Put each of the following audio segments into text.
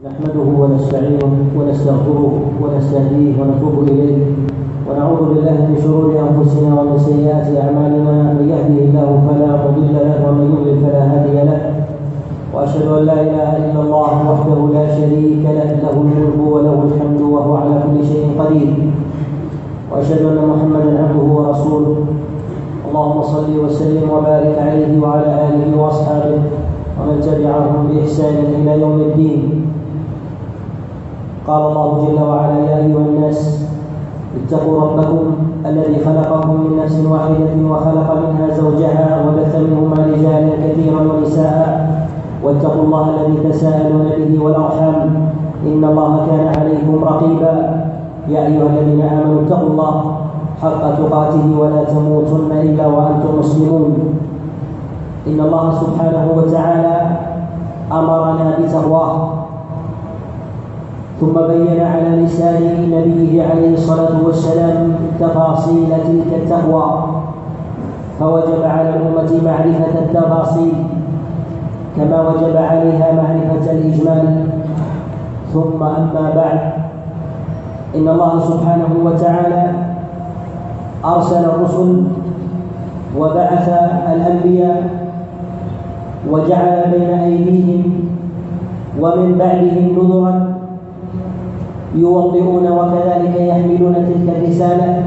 نحمده ونستعينه ونستغفره ونستهديه ونتوب إليه. ونعوذ بالله من شرور أنفسنا ومن سيئات أعمالنا. من يهده الله فلا مضل له ومن يضلل فلا هادي له. وأشهد أن لا إله إلا الله وحده لا شريك له. له الملك وله الحمد وهو على كل شيء قدير. وأشهد أن محمدا عبده ورسوله. اللهم صل وسلم وبارك عليه وعلى آله وأصحابه ومن تبعهم بإحسان إلى يوم الدين. قال الله جل وعلا يا أيها الناس اتقوا ربكم الذي خلقكم من نفس واحدة وخلق منها زوجها وبث منهما رجالا كثيرا ونساء واتقوا الله الذي تساءلون به والأرحام إن الله كان عليكم رقيبا. يا أيها الذين آمنوا اتقوا الله حق تقاته ولا تموتن إلا وأنتم مسلمون. إن الله سبحانه وتعالى أمرنا بتقواه ثم بين على لسان نبيه عليه الصلاة والسلام تفاصيل تلك التقوى فوجب على الأمة معرفة التفاصيل كما وجب عليها معرفة الإجمال. ثم أما بعد إن الله سبحانه وتعالى أرسل الرسل وبعث الأنبياء وجعل بين أيديهم ومن بعدهم نذرا يوطئون وكذلك يحملون تلك الرسالة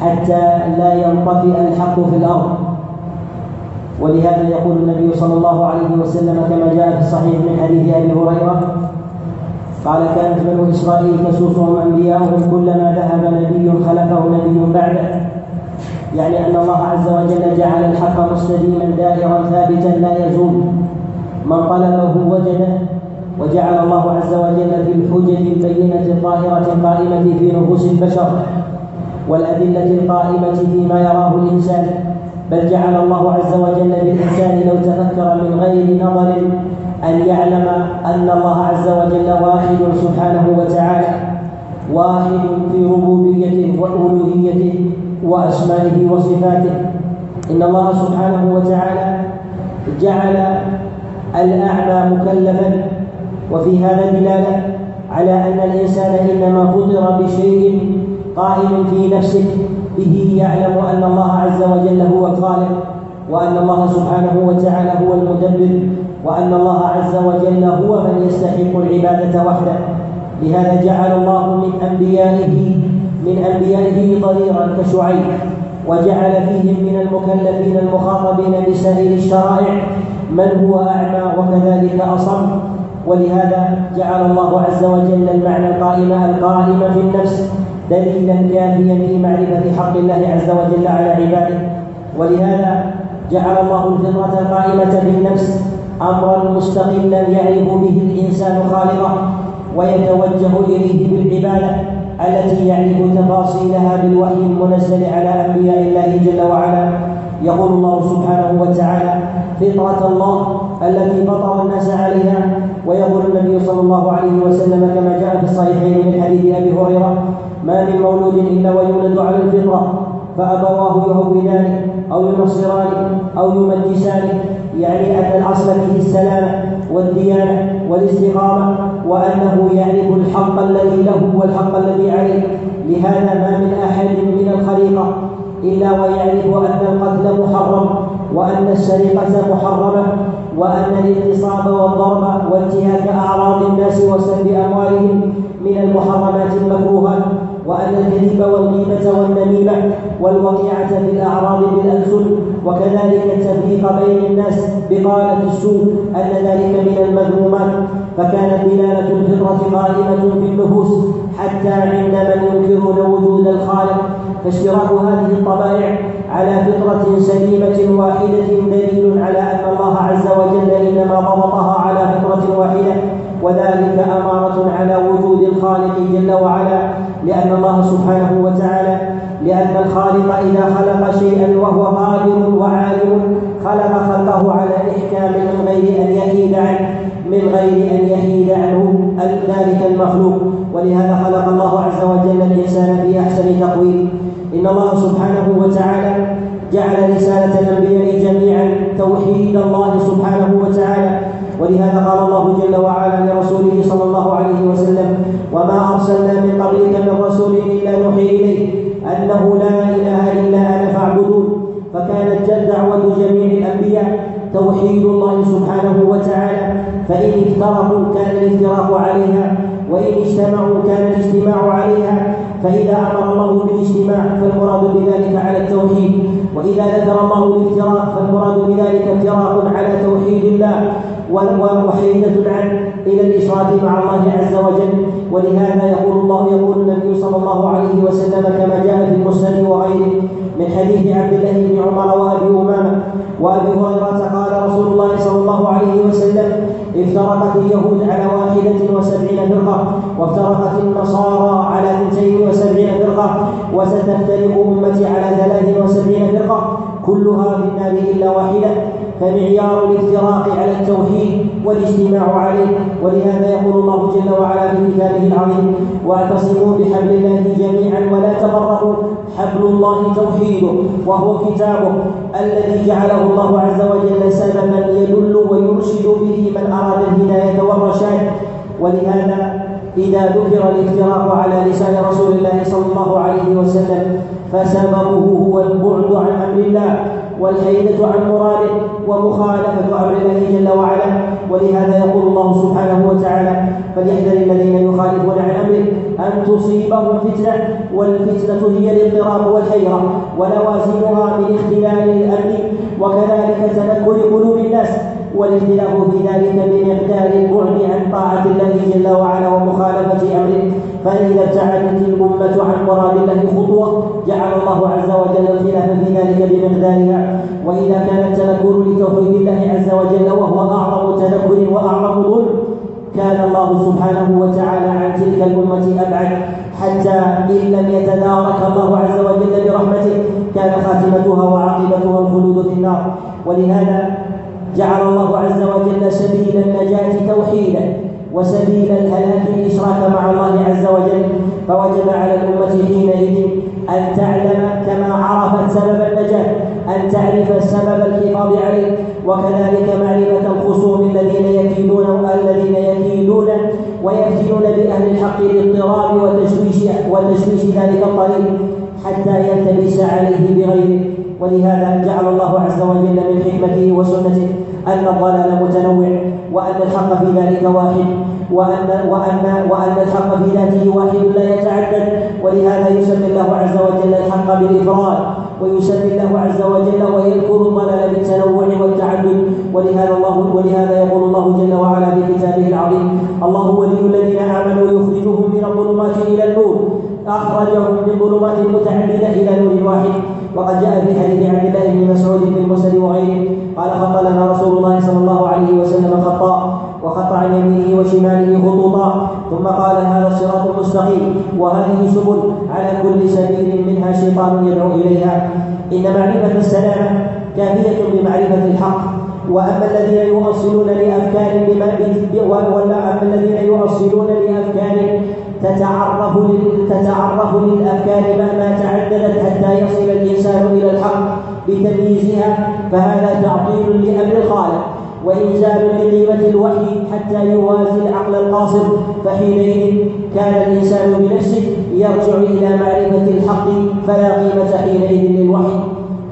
حتى لا ينطفئ الحق في الأرض. ولهذا يقول النبي صلى الله عليه وسلم كما جاء في الصحيح من حديث أبي هريرة قال كانت بنو إسرائيل تسوسهم أنبياؤهم كلما ذهب نبي خلفه نبي بعده. يعني أن الله عز وجل جعل الحق مستديما دائرا ثابتا لا يزول. من طلبه وجده وجعل الله عز وجل في الحجج البينة الظاهرة القائمة في نفوس البشر والأدلة القائمة فيما يراه الإنسان بل جعل الله عز وجل للإنسان لو تفكر من غير نظر أن يعلم أن الله عز وجل واحد سبحانه وتعالى واحد في ربوبيته وألوهيته وأسمائه وصفاته. إن الله سبحانه وتعالى جعل الأعمى مكلفا وفي هذا دلالة على أن الإنسان إنما فطر بشيء قائم في نفسه به يعلم أن الله عز وجل هو الخالق وأن الله سبحانه وتعالى هو المدبر وأن الله عز وجل هو من يستحق العبادة وحده. لهذا جعل الله من أنبيائه من أنبيائه ضريرا كشعيب وجعل فيهم من المكلفين المخاطبين بسائر الشرائع من هو أعمى وكذلك أصم. ولهذا جعل الله عز وجل المعنى القائم القائم في النفس دليلا كافيا في معرفة حق الله عز وجل على عباده. ولهذا جعل الله الفطرة القائمة في النفس أمرا مستقلا يعرف به الإنسان خالقه ويتوجه إليه بالعبادة التي يعرف تفاصيلها بالوحي المنزل على أنبياء الله جل وعلا. يقول الله سبحانه وتعالى فطرة الله التي فطر الناس عليها ويقول النبي صلى الله عليه وسلم كما جاء في الصحيحين من حديث أبي هريرة ما من مولود إلا ويولد على الفطرة فأبواه يهودانه أو ينصرانه أو يمجسانه يعني أن الأصل فيه السلامة والديانة والاستقامة وأنه يعرف الحق الذي له والحق الذي عليه. لهذا ما من أحد من الخليقة إلا ويعرف أن القتل محرم وأن السرقه محرمة وأن الاغتصاب والضرب وانتهاك أعراض الناس وسلب أموالهم من المحرمات المكروهة وأن الكذب والغيبة والنميمة والوقيعة في الأعراض بالألسن وكذلك التفريق بين الناس بقالة السوء أن ذلك من المذمومات. فكانت دلالة الفطرة قائمة في النفوس حتى عند من ينكرون وجود الخالق فاشتراك هذه الطبائع على فطرة سليمة واحدة دليل على أن الله عز وجل إنما ضبطها على فطرة واحدة وذلك أمارة على وجود الخالق جل وعلا لأن الله سبحانه وتعالى لأن الخالق إذا خلق شيئا وهو قادر وعالم خلق خلقه على إحكام من غير أن من غير أن يحيد عنه ذلك المخلوق. ولهذا خلق الله عز وجل الإنسان في أحسن تقويم. إن الله سبحانه وتعالى جعل رسالة الأنبياء جميعا توحيد الله سبحانه وتعالى. ولهذا قال الله جل وعلا لرسوله صلى الله قبلك من رسول إلا نوحي إليه أنه لا إله إلا أنا فاعبدون. فكانت دعوة جميع الأنبياء توحيد الله سبحانه وتعالى. فإن افترقوا كان الافتراق عليها وإن اجتمعوا كان الاجتماع عليها فإذا أمر الله بالاجتماع فالمراد بذلك على التوحيد وإذا ذكر الله الافتراق فالمراد بذلك افتراق على توحيد الله وحيدة عن إلى الإشراك مع الله عز وجل. ولهذا يقول الله يقول النبي صلى الله عليه وسلم كما جاء في المسند وغيره من حديث عبد الله بن عمر وأبي أمامة وأبي هريرة قال رسول الله صلى الله عليه وسلم افترقت اليهود على واحدة وسبعين فرقة وافترقت النصارى على اثنتين وسبعين فرقة وستفترق أمتي على ثلاث وسبعين فرقة كلها في النار إلا واحدة. فمعيار الافتراق على التوحيد والاجتماع عليه ولهذا يقول الله جل وعلا في كتابه العظيم واعتصموا بحبل الله جميعا ولا تفرقوا حبل الله توحيده وهو كتابه الذي جعله الله عز وجل سببا يدل ويرشد به من أراد الهداية والرشاد. ولهذا إذا ذكر الافتراق على لسان رسول الله صلى الله عليه وسلم فسببه هو البعد عن أمر الله. والحيدة عن مراده ومخالفة أمر الله جل وعلا. ولهذا يقول الله سبحانه وتعالى فليحذر الذين يخالفون عن أمره أن تصيبهم فتنة والفتنة هي الاضطراب والحيرة ولوازمها من اختلال الأمن وكذلك تنكر قلوب الناس والاختلاف في ذلك بمقدار البعد عن طاعة الله جل وعلا ومخالفة أمره. فإذا ابتعدت الأمة عن مراد الله خطوة جعل الله عز وجل الخلاف في ذلك بمقدارها وإذا كان التذكر لتوحيد الله عز وجل وهو أعظم تذكر وأعظم ظلم كان الله سبحانه وتعالى عن تلك الأمة أبعد. حتى إن لم يتدارك الله عز وجل برحمته كان خاتمتها وعاقبتها الخلود في النار. ولهذا جعل الله عز وجل سبيل النجاة توحيدا. وسبيل الهلاك الإشراك مع الله عز وجل فوجب على الأمة حينئذ أن تعلم كما عرفت سبب النجاة أن تعرف سبب الحفاظ عليه وكذلك معرفة الخصوم الذين يكيدون الذين يكيدون ويفتنون بأهل الحق الاضطراب وتشويش وتشويش ذلك الطريق حتى يلتبس عليه بغيره. ولهذا جعل الله عز وجل من حكمته وسنته أن الضلال متنوع وأن الحق في ذلك واحد وأن وأن وأن الحق في ذاته واحد لا يتعدد. ولهذا يسمي الله عز وجل الحق بالإفراد ويسمي الله عز وجل ويذكر الضلال بالتنوع والتعدد. ولهذا الله ولهذا يقول الله جل وعلا في كتابه العظيم الله ولي الذين آمنوا يخرجهم من الظلمات إلى النور أخرجهم من ظلمات متعددة إلى نور واحد وقد جاء في حديث عبد الله بن مسعود في المسند وغيره. قال خط لنا رسول الله صلى الله عليه وسلم خطا وخط عن يمينه وشماله خطوطا. ثم قال هذا الصراط المستقيم وهذه سبل على كل سبيل منها شيطان يدعو إليها. إن معرفة السلامه كافية بمعرفه الحق. وأما الذين يؤصلون لأفكار بما ولا اما الذين يؤصلون لأفكار تتعرف تتعرف للأفكار مهما تعددت حتى يصل الإنسان إلى الحق بتمييزها فهذا تعطيل لأمر الخالق وإنزال لقيمة الوحي حتى يوازي العقل القاصر فحينئذ كان الإنسان بنفسه يرجع إلى معرفة الحق فلا قيمة حينئذ للوحي.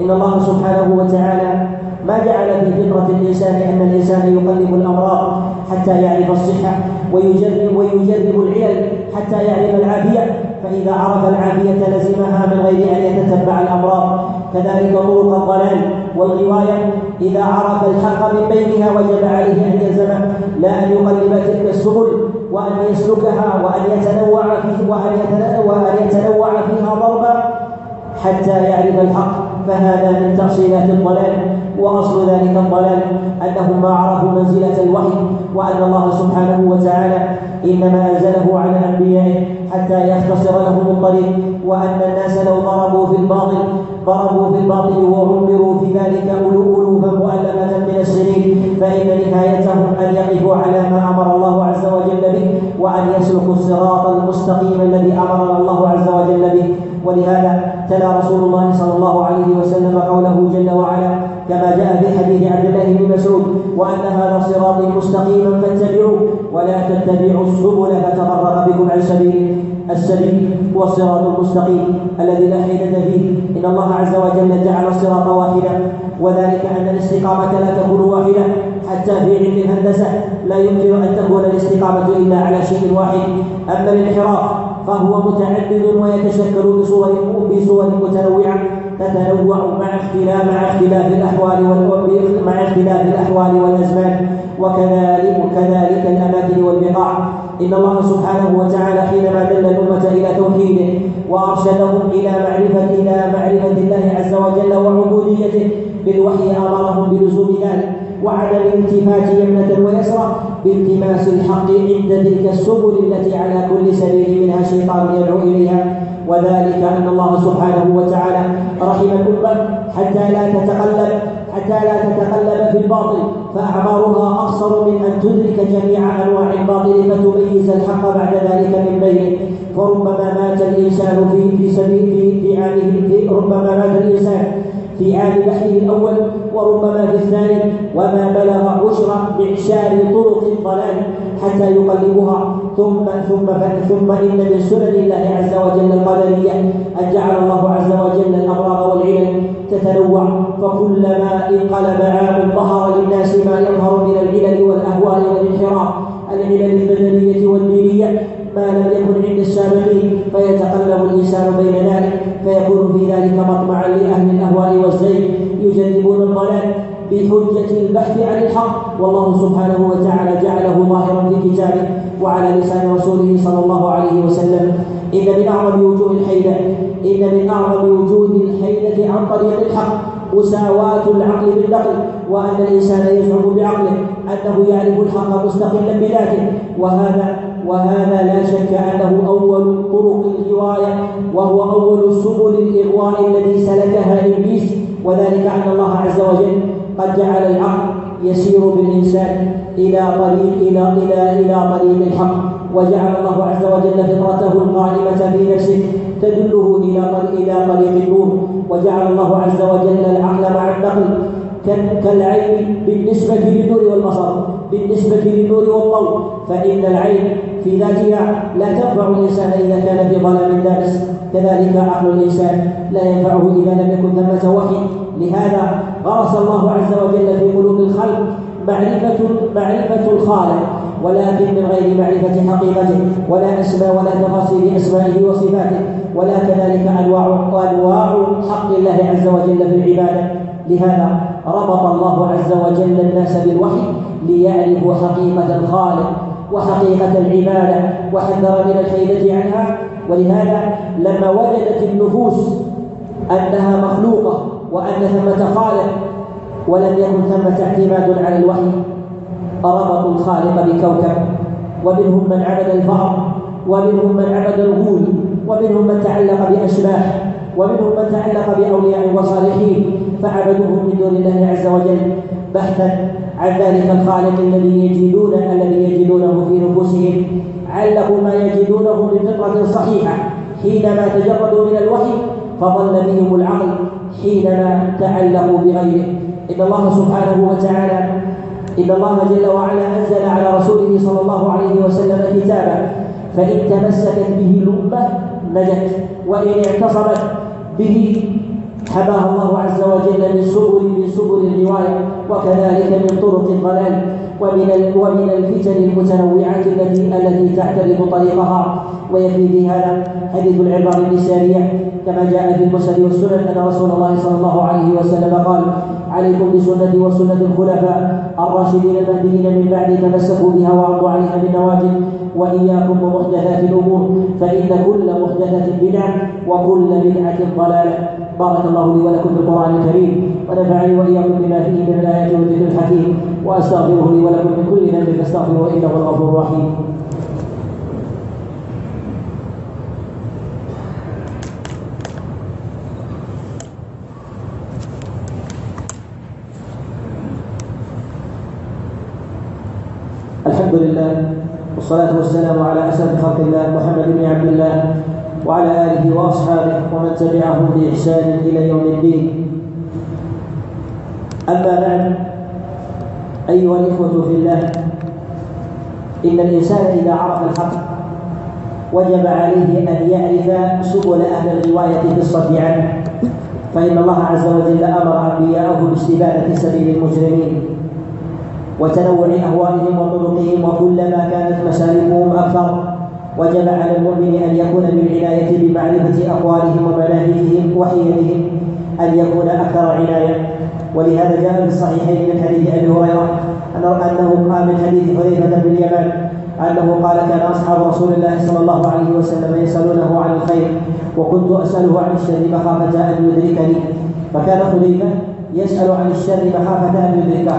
إن الله سبحانه وتعالى ما جعل في فطرة الإنسان أن الإنسان يقلب الأمراض حتى يعرف الصحة ويجرب ويجرب العلل حتى يعرف العافية فإذا عرف العافية لزمها من غير أن يتتبع الأمراض. كذلك طرق الضلال والغواية. إذا عرف الحق من بينها وجب عليه أن يلزمه لا أن يقلب تلك السبل وأن يسلكها وأن يتنوع فيه وأن يتنوع فيها ضربا حتى يعرف الحق. فهذا من تأصيلات الضلال. وأصل ذلك الضلال أنهم ما عرفوا منزلة الوحي وأن الله سبحانه وتعالى إنما أنزله على أنبيائه حتى يختصر لهم الطريق وأن الناس لو ضربوا في الباطل ضربوا في الباطل وعمروا في ذلك ألوفا مؤلفة من السنين فإن نهايتهم أن يقفوا على ما أمر الله عز وجل به وأن يسلكوا الصراط المستقيم الذي أمرنا الله عز وجل به. ولهذا تلا رسول الله صلى الله عليه وسلم قوله جل وعلا كما جاء في حديث عبد الله بن مسعود وان هذا صراطي مستقيما فاتبعوه ولا تتبعوا السبل فتفرق بكم عن سبيله السبيل هو الصراط المستقيم الذي لا حيلة فيه. إن الله عز وجل جعل الصراط واحدا وذلك أن الاستقامة لا تكون واحدة. حتى في علم الهندسة لا يمكن أن تكون الاستقامة إلا على شيء واحد أما الانحراف فهو متعدد ويتشكل بصور بصور متنوعة. تتنوع مع اختلاف مع اختلاف الأحوال مع اختلاف الأحوال والأزمان. وكذلك وكذلك الأماكن والبقاع. إن الله سبحانه وتعالى حينما دل الأمة إلى توحيده وأرشدهم إلى معرفة إلى معرفة الله عز وجل وعبوديته بالوحي أمرهم بلزوم ذلك. وعدم الالتفات يمنة ويسرى بالتماس الحق عند تلك السبل التي على كل سبيل منها شيطان يدعو إليها. وذلك أن الله سبحانه وتعالى رحم الأمة حتى لا تتقلب حتى لا تتقلب في الباطل. فأعمارها أقصر من أن تدرك جميع أنواع الباطل فتميز الحق بعد ذلك من بينه. فربما مات الإنسان في في سبيل في في عامه ربما مات الإنسان في عام بحثه الأول وربما في الثاني وما بلغ عشر معشار طرق الضلال حتى يقلبها. ثم ثم ثم إن من سنن الله عز وجل القدرية أن جعل الله عز وجل الأمراض والعلل تتنوع. فكلما انقلب عام ظهر للناس ما يظهر من العلل والأهوال والانحراف. العلل البدنية والدينية ما لم يكن عند السابقين فيتقلب الإنسان بين ذلك فيكون في ذلك مطمعا لأهل الأهواء والزيغ يجنبون الضلال بحجة البحث عن الحق. والله سبحانه وتعالى جعله ظاهرا في كتابه وعلى لسان رسوله صلى الله عليه وسلم. إن من أعظم وجوه الحيلة إن من أعظم وجوه الحيلة عن طريق الحق مساواة العقل بالنقل وأن الإنسان يزعم بعقله أنه يعرف الحق مستقلا بذاته. وهذا وهذا لا شك أنه أول طرق الغواية وهو أول سبل الإغواء الذي سلكها إبليس. وذلك أن الله عز وجل قد جعل العقل يسير بالإنسان إلى طريق إلى إلى إلى طريق الحق. وجعل الله عز وجل فطرته القائمة في نفسه. تدله إلى إلى طريق النور وجعل الله عز وجل العقل مع النقل. كالعين بالنسبة للنور والبصر بالنسبة للنور والضوء فإن العين في ذاتها لا تنفع الإنسان إذا كان في ظلام دامس كذلك عقل الإنسان لا ينفعه إذا لم يكن ثمة وحي. لهذا غرس الله عز وجل في قلوب الخلق معرفة معرفة الخالق ولكن من غير معرفة حقيقته ولا أسماء ولا تفاصيل أسمائه وصفاته. ولا كذلك أنواع أنواع حق الله عز وجل في العبادة لهذا ربط الله عز وجل الناس بالوحي ليعرفوا حقيقة الخالق وحقيقة العبادة وحذر من الحيلة عنها. ولهذا لما وجدت النفوس أنها مخلوقة وأن ثمة خالق ولم يكن ثمة اعتماد على الوحي ربطوا الخالق بكوكب ومنهم من عبد الفأر ومنهم من عبد الغول ومنهم من تعلق بأشباح ومنهم من تعلق بأولياء وصالحين فعبدوهم من دون الله عز وجل. بحثا عن ذلك الخالق الذي يجدون الذي يجدونه في نفوسهم. علقوا ما يجدونه بفطرة صحيحة. حينما تجردوا من الوحي فضل بهم العقل. حينما تعلقوا بغيره. إن الله سبحانه وتعالى إن الله جل وعلا أنزل على رسوله صلى الله عليه وسلم كتابا. فإن تمسكت به الأمة نجت وإن اعتصمت به حماها الله عز وجل من سبل من سبل الرواية وكذلك من طرق الضلال ومن ومن الفتن المتنوعة التي التي تعترض طريقها ويكفي في هذا حديث العبار بن سارية. كما جاء في المسند والسنن أن رسول الله صلى الله عليه وسلم قال عليكم بسنتي وسنة الخلفاء الراشدين المهديين من بعد تمسكوا بها وعضوا عليها بالنواجذ وإياكم ومحدثات الأمور فإن كل محدثة بدعة وكل بدعة ضلالة. بارك الله لي ولكم في القرآن الكريم ونفعني وإياكم بما فيه من الآيات والذكر الحكيم وأستغفره لي ولكم من كل ذنب فاستغفروه إنه الغفور الرحيم. الحمد لله والصلاة والسلام على أسعد خلق الله محمد بن عبد الله وعلى آله وأصحابه ومن تبعهم بإحسان إلى يوم الدين. أما بعد أيها الإخوة في الله إن الإنسان إذا عرف الحق وجب عليه أن يعرف سبل أهل الرواية في الصد عنه فإن الله عز وجل أمر أنبياءه باستبانة سبيل المجرمين وتنوع أهوائهم وطرقهم وكلما كانت مسالكهم أكثر وجب على المؤمن أن يكون بالعناية بمعرفة أقوالهم ومناهجهم وحيلهم أن يكون أكثر عناية. ولهذا جاء في الصحيحين من حديث أبي هريرة أنه قال من حديث حذيفة بن اليمان أنه قال كان أصحاب رسول الله صلى الله عليه وسلم يسألونه عن الخير وكنت أسأله عن الشر مخافة أن يدركني. فكان حذيفة يسأل عن الشر مخافة أن يدركه.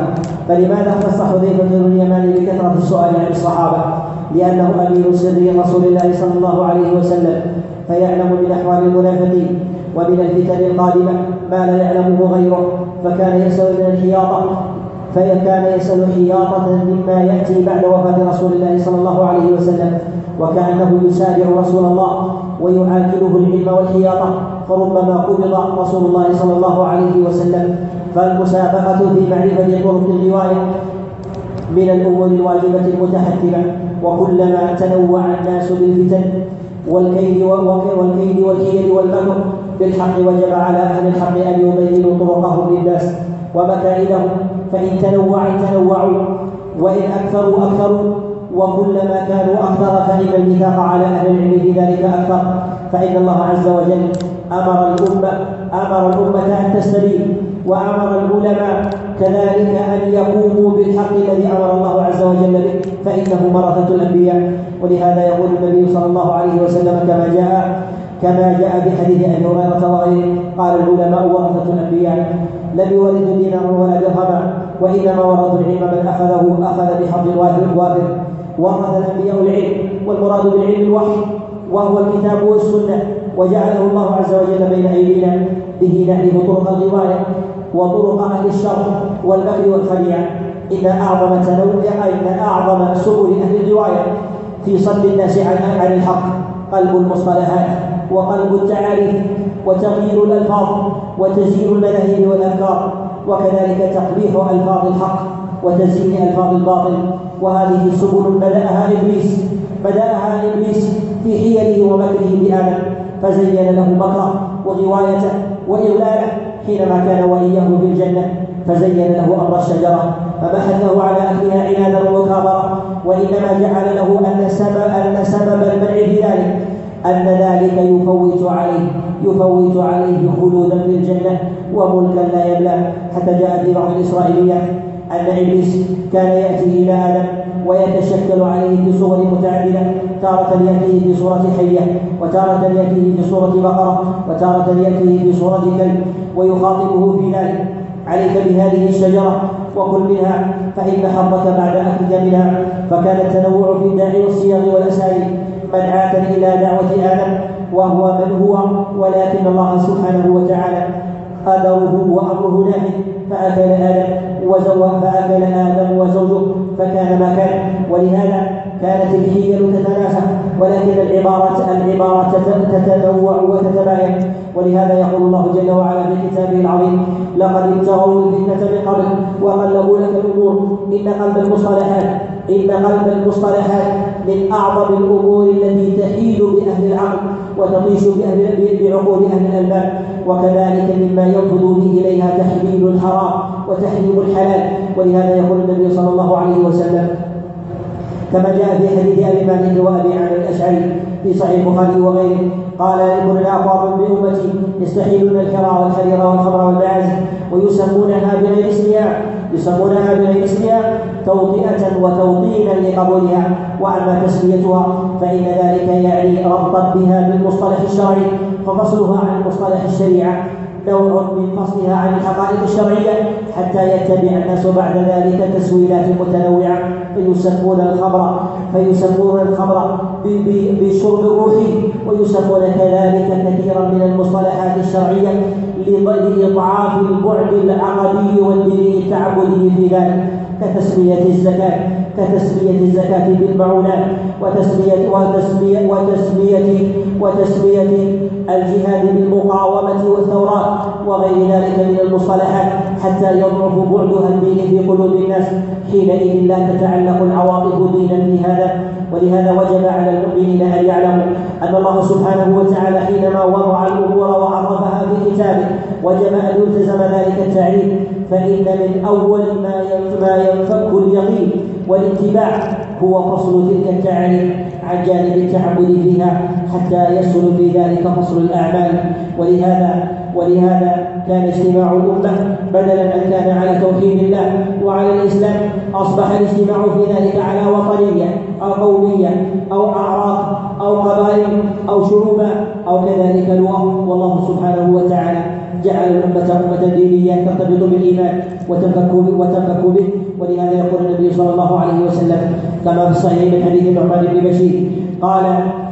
فلماذا اختص حذيفة بن اليمان بكثرة السؤال عن الصحابة؟ لأنه أمير سر رسول الله صلى الله عليه وسلم فيعلم من أحوال المنافقين ومن الفتن القادمة ما لا يعلمه غيره فكان يسأل من الحياطة فكان يسأل حياطة مما يأتي بعد وفاة رسول الله صلى الله عليه وسلم وكأنه يسارع رسول الله ويعاكله العلم والحياطة فربما قبض رسول الله صلى الله عليه وسلم فالمسابقة في معرفة طرق الرواية من الأمور الواجبة المتحتمة وكلما تنوع الناس بالفتن والكيد والكيد والحيل والمكر بالحق وجب على أهل الحق أن يبينوا طرقهم للناس ومكائدهم فإن تنوعوا تنوعوا وإن أكثروا أكثروا وكلما كانوا أكثر فإن الميثاق على أهل العلم في ذلك أكثر. فإن الله عز وجل أمر الأمة أمر الأمة أن تستبين وأمر العلماء كذلك أن يقوموا بالحق الذي أمر الله عز وجل به فإنه ورثة الأنبياء. ولهذا يقول النبي صلى الله عليه وسلم كما جاء كما جاء في حديث أبي هريرة وغيره قال العلماء ورثه الأنبياء. لم يورثوا دينارا ولا درهما وإنما ورثوا العلم من أخذه أخذ بحظ وافر ورث الأنبياء العلم والمراد بالعلم الوحي وهو الكتاب والسنة. وجعله الله عز وجل بين أيدينا به نعرف طرق الروايه وطرق أهل الشر والبكر والخديعه إن أعظم تنوع إن أعظم سبل أهل الرواية في صد الناس عن الحق. قلب المصطلحات وقلب التعاريف وتغيير الألفاظ وتزيين المذاهب والأفكار. وكذلك تقبيح ألفاظ الحق وتزيين ألفاظ الباطل. وهذه سبل بدأها إبليس. بدأها إبليس في حيله ومكره بآدم. فزين له مكره وغوايته واضلاله حينما كان وليه في الجنه فزين له أمر الشجرة فبحثه على اكلها عنادا ومكابرة وإنما جعل له أن سبب أن سبب المنع في ذلك أن ذلك يفوت عليه يفوت عليه خلودا في الجنة وملكا لا يبلى حتى جاء في بعض الإسرائيليات أن إبليس كان يأتي إلى آدم ويتشكل عليه بصور متعددة تارة يأتيه بصورة حية وتارة يأتيه بصورة بقرة وتارة يأتيه بصورة كلب ويخاطبه في ذلك عليك بهذه الشجرة وكل منها فإن حظك بعد أكلك منها فكان التنوع في الداعي والصيغ والأساليب مدعاة إلى دعوة آدم وهو من هو ولكن الله سبحانه وتعالى قدره وأمره نافذ فأكل آدم وزوج فأكل آدم وزوجه فكان ما كان. ولهذا كانت الحيل تتناسى ولكن العبارات العبارات تتنوع وتتباين. ولهذا يقول الله جل وعلا في كتابه العظيم لقد ابتغوا الفتنة من قبل وقلبوا لك الأمور إن قلب المصطلحات إن قلب المصطلحات من أعظم الأمور التي تحيل بأهل العقل وتطيش بعقول أهل الألباب. وكذلك مما ينفذ به إليها تحليل الحرام وتحريم الحلال. ولهذا يقول النبي صلى الله عليه وسلم كما جاء في حديث أبي مالك وأبي عامر الأشعري في صحيح البخاري وغيره قال يكون الاقوام بأمتي يستحيلون الكرى والحرير والخمر والمعازف ويسمونها بغير اسمها يسمونها بغير اسمها توطئة وتوطينا لقبولها. وأما تسميتها فإن ذلك يعني ربطا بها بالمصطلح الشرعي ففصلها عن مصطلح الشريعة. نوع من فصلها عن الحقائق الشرعية حتى يتبع الناس بعد ذلك تسويلات متنوعة. فيسمون الخمر فيسمون الخمر بشرب الروح ويسمون كذلك كثيرا من المصطلحات الشرعية. لإضعاف البعد العقدي والديني التعبدي في ذلك كتسمية الزكاة كتسمية الزكاة بالمعونات وتسمية وتسمية وتسمية وتسمية الجهاد بالمقاومة والثورات وغير ذلك من المصطلحات حتى يضعف بعدها الدين في قلوب الناس حينئذ لا تتعلق العواطف دينا في هذا. ولهذا وجب على المؤمنين أن يعلموا أن الله سبحانه وتعالى حينما وضع الأمور وعرفها في كتابه وجب أن يلتزم ذلك التعريف فإن من أول ما ما ينفك اليقين والاتباع هو فصل تلك التعريف عن جانب التعبد فيها حتى يسهل في ذلك فصل الأعمال. ولهذا ولهذا كان اجتماع الأمة بدلا أن كان على توحيد الله وعلى الإسلام أصبح الاجتماع في ذلك على وطنية أو قومية أو أعراق أو قبائل أو شعوب أو كذلك لغة والله سبحانه وتعالى جعل الأمة أمة دينية ترتبط بالإيمان وتنفك وتنفك به. ولهذا يقول النبي صلى الله عليه وسلم كما في الصحيح من حديث النعمان بن بشير قال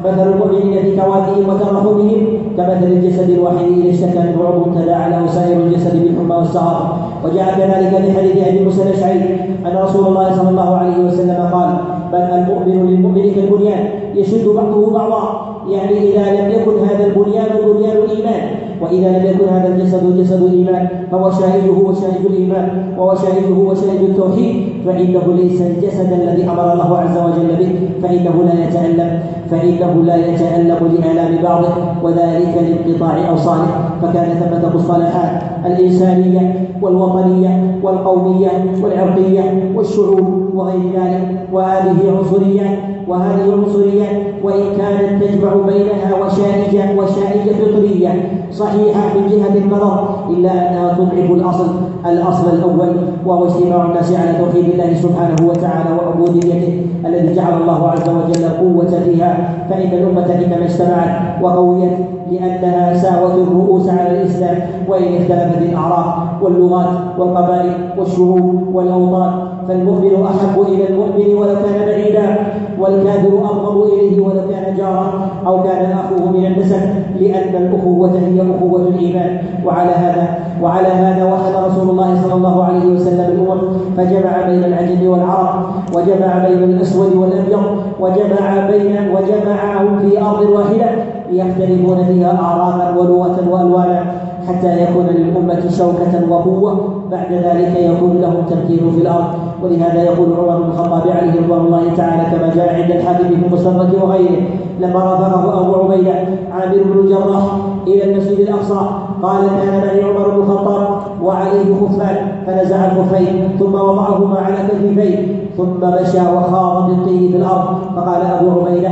مثل المؤمنين في توادهم وترحمهم كمثل الجسد الواحد اذا اشتكى منه عضو تداعى له سائر الجسد بالحمى والسهر وجاء كذلك في حديث أبي موسى الأشعري أن رسول الله صلى الله عليه وسلم قال بل المؤمن للمؤمن كالبنيان يشد بعضه بعضا يعني إذا لم يكن هذا البنيان بنيان الإيمان. وإذا لم يكن هذا الجسد جسد الإيمان فهو شاهده وشاهد الإيمان وهو شاهده وشاهد التوحيد فإنه ليس الجسد الذي أمر الله عز وجل به فإنه لا يتألم. فإنه لا يتالم لالام بعضه وذلك لانقطاع أوصاله. فكان ثمة مصطلحات الإنسانية والوطنية والقومية والعرقية والشعوب وغير ذلك. وهذه عنصريات وهذه العنصريات وإن كانت تجمع بينها وشائجة وشائجة فطرية صحيحة من جهة النظر إلا أنها تضعف الأصل الأصل الأول وهو اجتماع الناس على توحيد الله سبحانه وتعالى وعبوديته الذي جعل الله عز وجل القوة فيها. فإن الأمة إنما اجتمعت وقويت لأنها ساوت الرؤوس على الإسلام وإن اختلفت الأعراق واللغات والقبائل والشعوب والأوطان. فالمؤمن أحب إلى المؤمن ولو كان بعيدا والكافر أبغض إليه ولو كان جارا أو كان أخوه من النسب لأن الأخوة هي أخوة الإيمان. وعلى هذا وعلى هذا وحد رسول الله صلى الله عليه وسلم الأمم. فجمع بين العجم والعرب وجمع بين الأسود والأبيض وجمع بين وجمعهم في أرض واحدة. يختلفون فيها أعراضا ولغة وألوانا حتى يكون للأمة شوكة وقوة. بعد ذلك يكون لهم تمكين في الأرض. ولهذا يقول عمر بن الخطاب عليه رضوان الله تعالى كما جاء عند الحاكم في المسرة وغيره لما رافقه أبو عبيدة عامر بن الجراح إلى المسجد الأقصى قال كان معي عمر بن الخطاب وعليه خفان فنزع الخفين ثم وضعهما على كتفيه ثم مشى وخاض بالطين في الأرض. فقال أبو عبيدة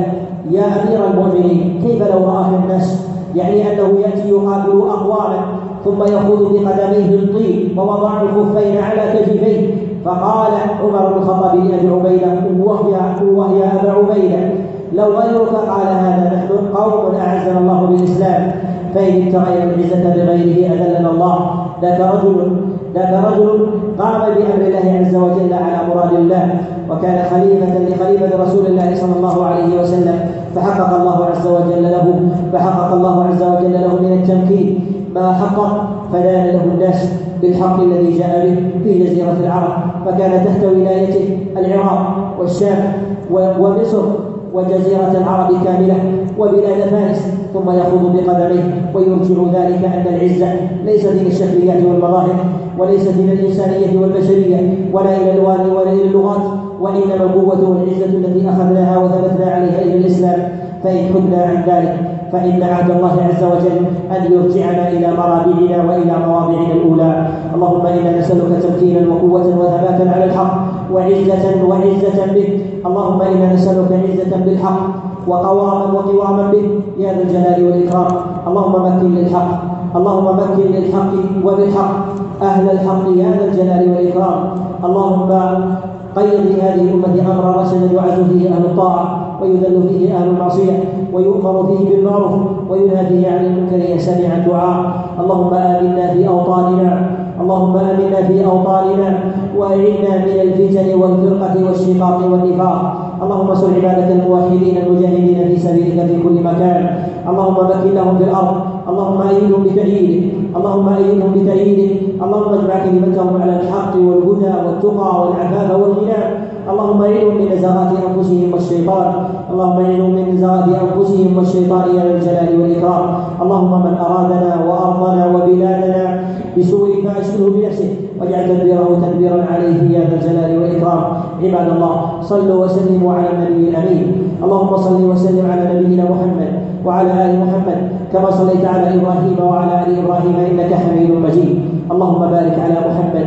يا أمير المؤمنين كيف لو رآك الناس؟ يعني أنه يأتي يقابل أقواما ثم يخوض بقدميه الطين ووضع الخفين على كتفيه. فقال عمر بن الخطاب لأبي عبيدة وهي وهي أبا عبيدة. لو غيرك قال هذا نحن قوم أعزنا الله بالإسلام. فإن ابتغينا العزة بغيره أذلنا الله. ذاك رجل ذاك رجل قام بأمر الله عز وجل على مراد الله وكان خليفة لخليفة رسول الله صلى الله عليه وسلم. فحقق الله عز وجل له فحقق الله عز وجل له من التمكين. ما حقق فدان له الناس بالحق الذي جاء به في جزيرة العرب. فكان تحت ولايته العراق والشام ومصر. وجزيرة العرب كاملة وبلاد فارس ثم يخوض بقدميه ويرجع ذلك أن العزة ليست من الشكليات والمظاهر وليست من الإنسانية والبشرية ولا إلى الألوان ولا إلى اللغات وإنما القوة والعزة التي أخذناها وثبتنا عليها إلى الإسلام. فإن حدنا عن ذلك فإن عهد الله عز وجل أن يرجعنا إلى مرابعنا وإلى مواضعنا الأولى. اللهم إنا نسألك تمكينا وقوة وثباتا على الحق وعزة وعزة به. اللهم إنا نسألك عزة بالحق وقواما وقواما به يا ذا الجلال والإكرام. اللهم مكن للحق اللهم مكن للحق وبالحق أهل الحق يا ذا الجلال والإكرام. اللهم قيد لهذه الأمة أمر رشدا يعز فيه أهل الطاعة ويذل فيه أهل المعصية ويؤمر فيه بالمعروف وينهى فيه عن المنكر يسمع الدعاء. اللهم آمنا في أوطاننا اللهم آمنا في أوطاننا وأعنا من الفتن والفرقة والشقاق والنفاق. اللهم انصر عبادك الموحدين المجاهدين في سبيلك في كل مكان. اللهم مكن لهم في الأرض. اللهم أيدهم بتأييدك اللهم أيدهم بتأييدك اللهم اجمع كلمتهم على الحق والهدى والتقى والعفاف والغنى. اللهم اعذهم من نزغات أنفسهم والشيطان. اللهم اعذهم من نزغات أنفسهم والشيطان يا ذا الجلال والإكرام. اللهم من أرادنا وارضنا وبلادنا بسوء فاشغله بنفسه واجعل تدبيره تدبيرا عليه يا ذا الجلال والإكرام. عباد الله صلوا وسلموا على النبي الأمين. اللهم صل وسلم على نبينا محمد وعلى آل محمد كما صليت على إبراهيم وعلى آل إبراهيم إنك حميد مجيد. اللهم بارك على محمد